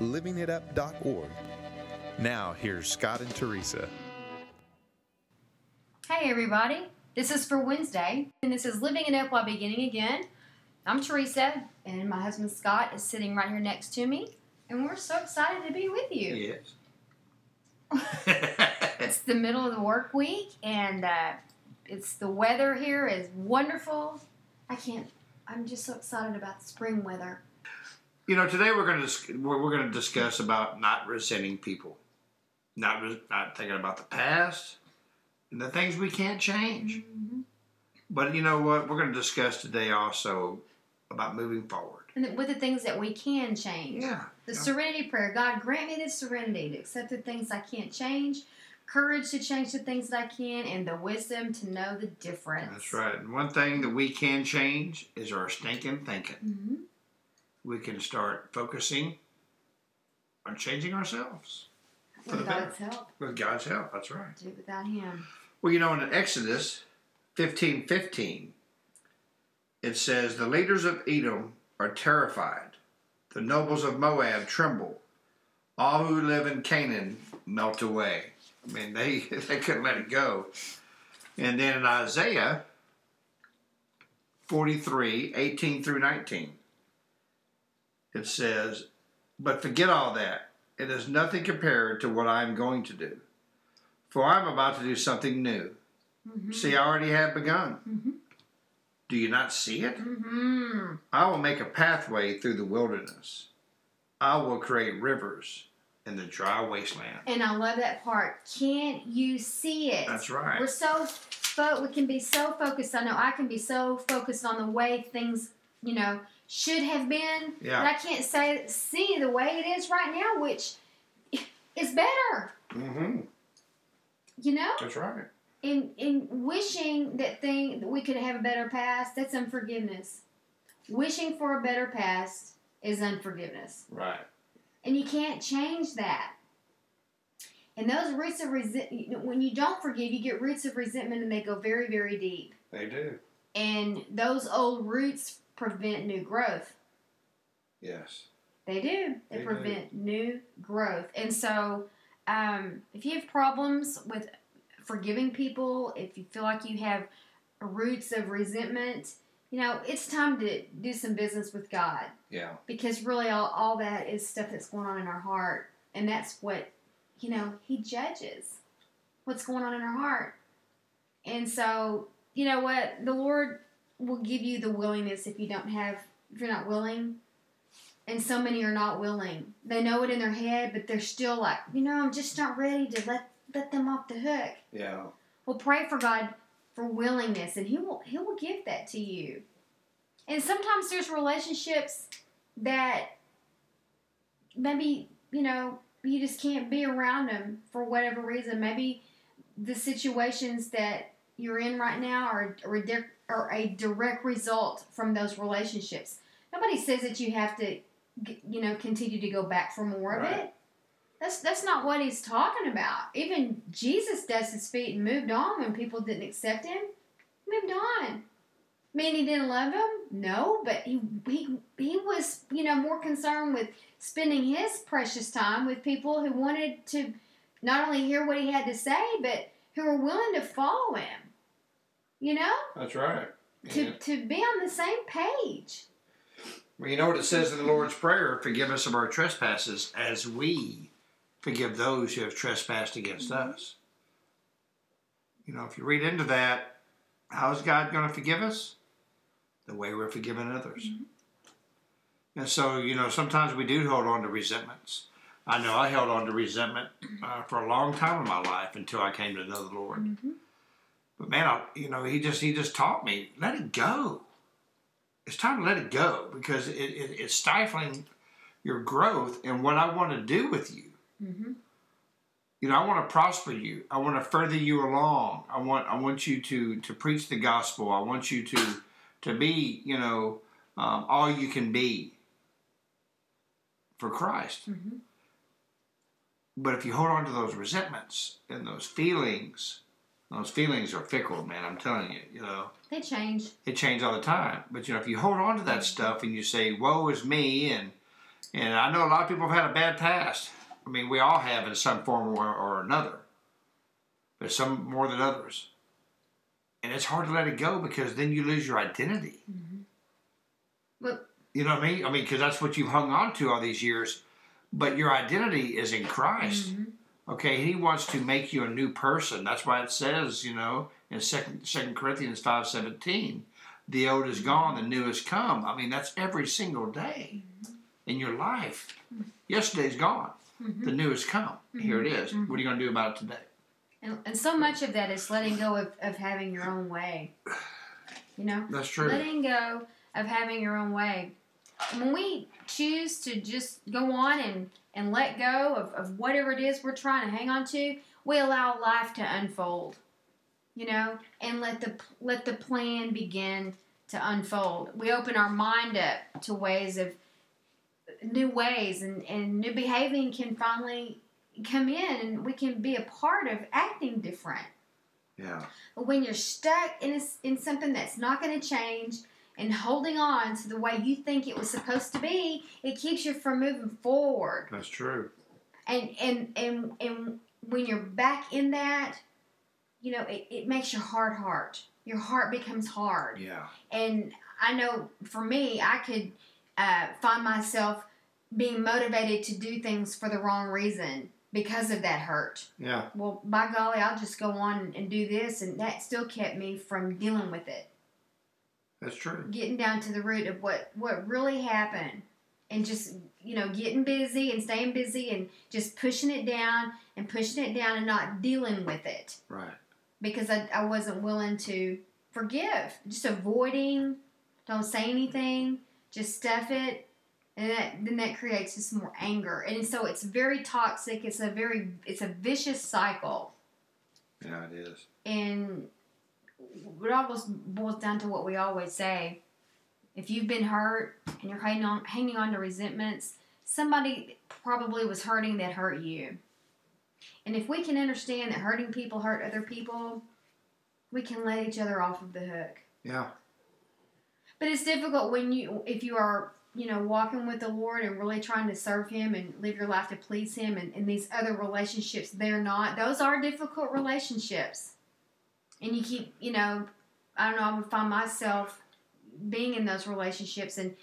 livingitup.org. Now, here's Scott and Teresa. Hey, everybody. This is for Wednesday, and this is Living It Up While Beginning Again. I'm Teresa, and my husband Scott is sitting right here next to me, and we're so excited to be with you. Yes. It's the middle of the work week, and uh, it's the weather here is wonderful. I can't. I'm just so excited about the spring weather. You know, today we're going to we're, going to discuss about not resenting people, not not thinking about the past and the things we can't change. Mm-hmm. But you know what? We're going to discuss today also about moving forward. And with the things that we can change. Yeah. The serenity prayer. God, grant me the serenity to accept the things I can't change, courage to change the things that I can, and the wisdom to know the difference. That's right. And one thing that we can change is our stinking thinking. hmm We can start focusing on changing ourselves With better. God's help. with God's help. That's right. Do it without Him. Well, you know, in Exodus fifteen fifteen, it says, The leaders of Edom are terrified, the nobles of Moab tremble, all who live in Canaan melt away. I mean, they, they couldn't let it go. And then in Isaiah 43 18 through 19, it says, But forget all that. It is nothing compared to what I am going to do. For I am about to do something new. Mm-hmm. See, I already have begun. Mhm. Do you not see it? hmm I will make a pathway through the wilderness. I will create rivers in the dry wasteland. And I love that part. Can't you see it? That's right. We're so fo- we can be so focused. I know I can be so focused on the way things, you know, should have been. Yeah. But I can't say see the way it is right now, which is better. Mm-hmm. You know, That's right. in in wishing that thing that we could have a better past. That's unforgiveness. Wishing for a better past is unforgiveness. Right. and you can't change that. And those roots of resent, when you don't forgive, you get roots of resentment, and they go very, very deep. They do. And those old roots prevent new growth. Yes. They do. They, They do. prevent new growth. And so, um, if you have problems with forgiving people, if you feel like you have roots of resentment, you know, it's time to do some business with God Yeah. because really all, all that is stuff that's going on in our heart and that's what you know he judges what's going on in our heart and so you know what the lord will give you the willingness if you don't have if you're not willing and so many are not willing they know it in their head but they're still like you know i'm just not ready to let let them off the hook Yeah. well, pray for God for willingness, and He will He will give that to you. And sometimes there's relationships that maybe you know you just can't be around them for whatever reason. Maybe the situations that you're in right now are are are a direct result from those relationships. Nobody says that you have to, you know, continue to go back for more of it. That's that's not what he's talking about. Even Jesus dusted his feet and moved on when people didn't accept him. Moved on. Mean he didn't love them? No, but he he he was you know more concerned with spending his precious time with people who wanted to not only hear what he had to say, but who were willing to follow him. You know, That's right. to to be on the same page. Well, you know what it says in the Lord's Prayer? Forgive us of our trespasses as we forgive those who have trespassed against us. You know, if you read into that, how is God going to forgive us? The way we're forgiving others. And so, you know, sometimes we do hold on to resentments. I know I held on to resentment uh, for a long time in my life until I came to know the Lord. Mm-hmm. But man, I, you know, he just he just taught me let it go. It's time to let it go because it, it, it's stifling your growth and what I want to do with you. Mm-hmm. You know, I want to prosper you. I want to further you along. I want I want you to to preach the gospel. I want you to to be, you know, um, all you can be for Christ. Mm-hmm. But if you hold on to those resentments and those feelings, those feelings are fickle, man. I'm telling you. You know, They change. they change all the time. But you know, if you hold on to that stuff and you say, "Woe is me," and and I know a lot of people have had a bad past. I mean, we all have in some form or, or another. but some more than others, and it's hard to let it go because then you lose your identity. But You know what I mean? I mean, because that's what you've hung on to all these years. But your identity is in Christ. Mhm. Okay, He wants to make you a new person. That's why it says, you know, in Second Second Corinthians five seventeen, the old is gone, the new has come. I mean, that's every single day in your life. Yesterday's gone, Mhm. the new has come. Here it is. What are you going to do about it today? And, and so much of that is letting go of, of having your own way. You know? That's true. Letting go of having your own way. When we choose to just go on and, and let go of, of whatever it is we're trying to hang on to, we allow life to unfold. You know, and let the let the plan begin to unfold. We open our mind up to ways of new ways and, and new behaving can finally come in and we can be a part of acting different. Yeah. But when you're stuck in a, in something that's not going to change and holding on to the way you think it was supposed to be, it keeps you from moving forward. That's true. And and and and when you're back in that, you know, it, it makes your heart hard. Your heart becomes hard. Yeah. And I know for me, I could uh, find myself being motivated to do things for the wrong reason because of that hurt Yeah. well, by golly, I'll just go on and do this, and that still kept me from dealing with it, That's true. getting down to the root of what what really happened, and just you know getting busy and staying busy and just pushing it down and pushing it down and not dealing with it Right. because I, I wasn't willing to forgive, just avoiding, don't say anything, just stuff it. And that, then that creates just more anger, and so it's very toxic. It's a very, it's a vicious cycle. Yeah, it is. And it almost boils down to what we always say. If you've been hurt and you're hanging on, hanging on to resentments, somebody probably was hurting that hurt you. And if we can understand that hurting people hurt other people, we can let each other off of the hook. Yeah. But it's difficult when you, if you are, you know, walking with the Lord and really trying to serve Him and live your life to please Him, and, and these other relationships, they're not. Those are difficult relationships. And you keep, you know, I don't know, I would find myself being in those relationships and,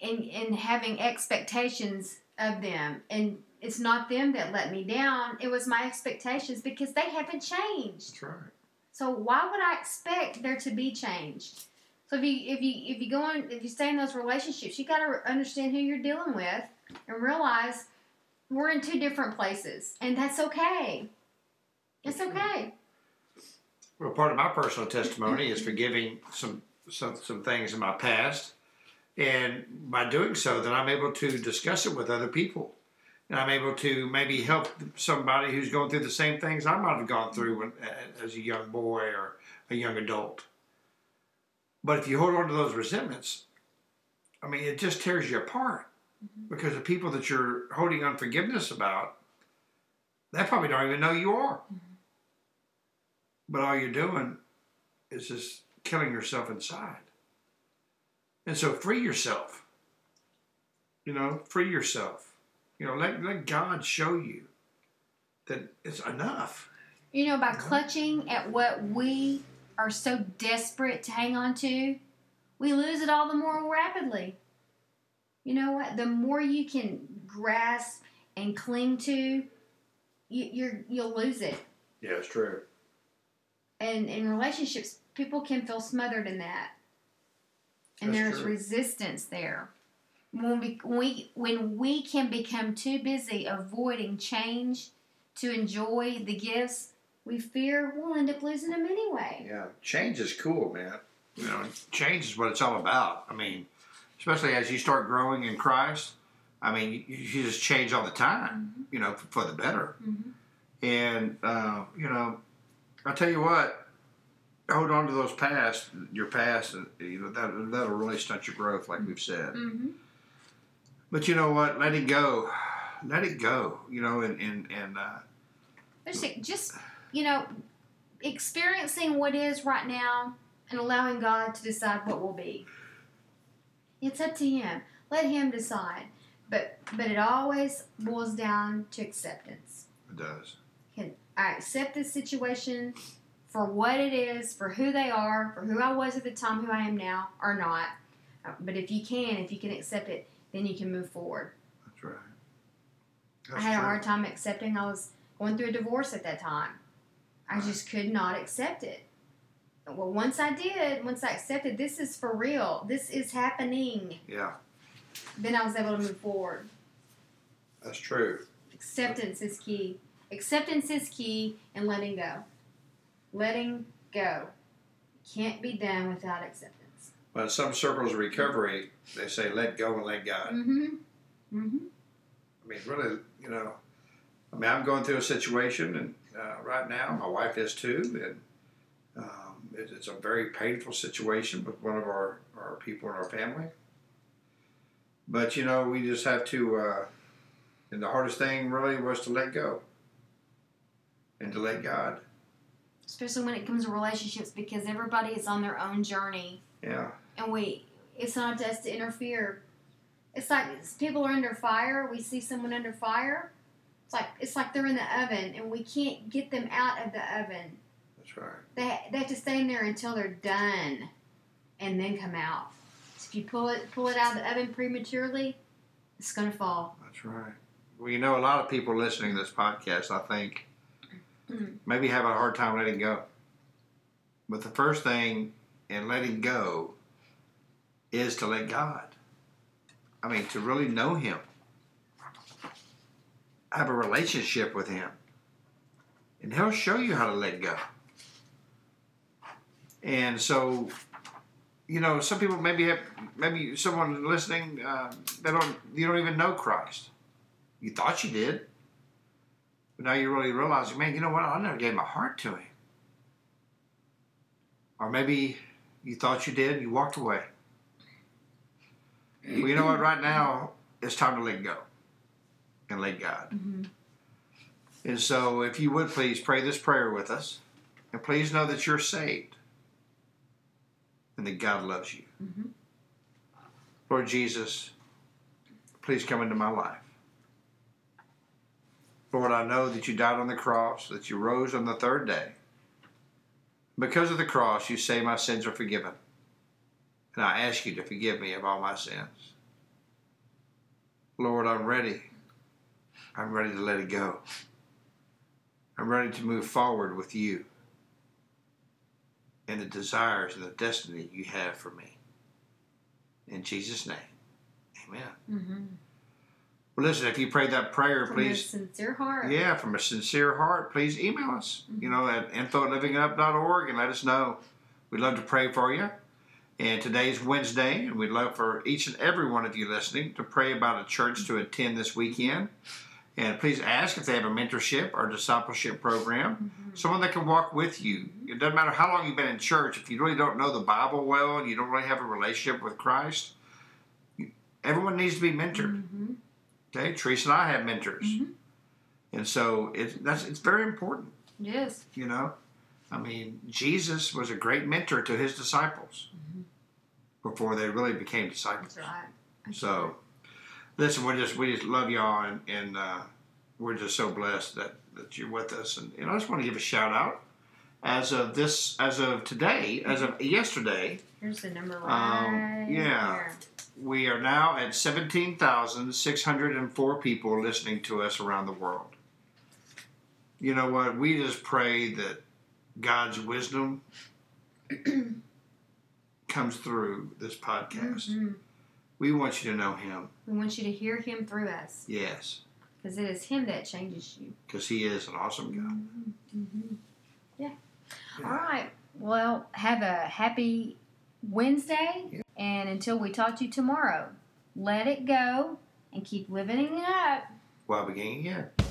and, and having expectations of them. And it's not them that let me down, it was my expectations because they haven't changed. That's right. So why would I expect there to be change? So if you if you if you go on if you stay in those relationships, you got to understand who you're dealing with and realize we're in two different places, and that's okay. It's okay. Well, part of my personal testimony is forgiving some some some things in my past, and by doing so, then I'm able to discuss it with other people, and I'm able to maybe help somebody who's going through the same things I might have gone through when, as a young boy or a young adult. But if you hold on to those resentments, I mean, it just tears you apart. Mm-hmm. Because the people that you're holding unforgiveness about, they probably don't even know you are. Mm-hmm. But all you're doing is just killing yourself inside. And so free yourself. You know, free yourself. You know, let, let God show you that it's enough. You know, by clutching at what we are so desperate to hang on to, we lose it all the more rapidly. You know what? The more you can grasp and cling to, you, you're you'll lose it. Yeah, it's true. And in relationships, people can feel smothered in that, and That's there's true. resistance there. When we, when we when we can become too busy avoiding change to enjoy the gifts we fear, we'll end up losing them anyway. Yeah, change is cool, man. You know, change is what it's all about. I mean, especially as you start growing in Christ, I mean, you, you just change all the time, you know, for, for the better. Mhm. And uh, you know, I tell you what, hold on to those past, your past, and you know that that'll really stunt your growth, like we've said. Mhm. But you know what? Let it go, let it go. You know, and and and uh, just you know, experiencing what is right now and allowing God to decide what will be. It's up to Him. Let Him decide. But but it always boils down to acceptance. it does. I accept this situation for what it is, for who they are, for who I was at the time, who I am now, or not? But if you can, if you can accept it, then you can move forward. That's right. I had a hard time accepting I was going through a divorce at that time. I Right. just could not accept it. Well, once I did, once I accepted this is for real, this is happening, Yeah, then I was able to move forward. that's true. Acceptance is key. Acceptance is key and letting go. Letting go. Can't be done without acceptance. But in some circles of recovery, they say let go and let God. Mm-hmm. Mm-hmm. I mean, really, you know, I mean, I'm going through a situation, and uh, right now, my wife is too, and um, it, it's a very painful situation with one of our, our people in our family. But you know, we just have to, uh, and the hardest thing really was to let go and to let God. Especially when it comes to relationships because everybody is on their own journey. Yeah, and we it's not up to us to interfere. It's like people are under fire. We see someone under fire. It's like it's like they're in the oven, and we can't get them out of the oven. that's right. They they have to stay in there until they're done, and then come out. So if you pull it pull it out of the oven prematurely, it's gonna fall. That's right. Well, you know, a lot of people listening to this podcast, I think, Mm. maybe have a hard time letting go. But the first thing in letting go is to let God. I mean, to really know Him, have a relationship with Him, and He'll show you how to let go. And so, you know, some people maybe have, maybe someone listening, uh, they don't, you don't even know Christ. You thought you did, but now you really realize, man, you know what? I never gave my heart to Him. Or maybe you thought you did, you walked away. Well, you know what? Right now, it's time to let go and let God. Mm-hmm. And so, if you would please pray this prayer with us, and please know that you're saved and that God loves you. Mhm. Lord Jesus, please come into my life. Lord, I know that you died on the cross, that you rose on the third day. Because of the cross, you say my sins are forgiven. And I ask you to forgive me of all my sins. Lord, I'm ready. I'm ready to let it go. I'm ready to move forward with you and the desires and the destiny you have for me. In Jesus' name, amen. Mm-hmm. Well, listen, if you prayed that prayer, From please a sincere heart. yeah, from a sincere heart, please email us, you mm-hmm. know, at info at livingup.org and let us know. We'd love to pray for you. And today's Wednesday, and we'd love for each and every one of you listening to pray about a church to mm-hmm. attend this weekend. And please ask if they have a mentorship or discipleship program, mm-hmm. someone that can walk with you. It doesn't matter how long you've been in church, if you really don't know the Bible well and you don't really have a relationship with Christ, everyone needs to be mentored. Mm-hmm. Okay, Teresa and I have mentors, Mhm. and so it's that's it's very important. Yes. You know, I mean, Jesus was a great mentor to his disciples before they really became disciples. That's right. That's So, listen, we just we just love y'all, and and uh, we're just so blessed that that you're with us. And you know, I just want to give a shout out. As of this, as of today, as of yesterday, Here's the number Um, yeah. there. We are now at 17,604 people listening to us around the world. You know what? We just pray that God's wisdom comes through this podcast. Mhm. We want you to know Him. We want you to hear Him through us Yes, because it is Him that changes you. because He is an awesome God. Mm-hmm. Yeah. Yeah. All right. Well, have a happy Wednesday. And until we talk to you tomorrow, let it go and keep living it up While beginning again.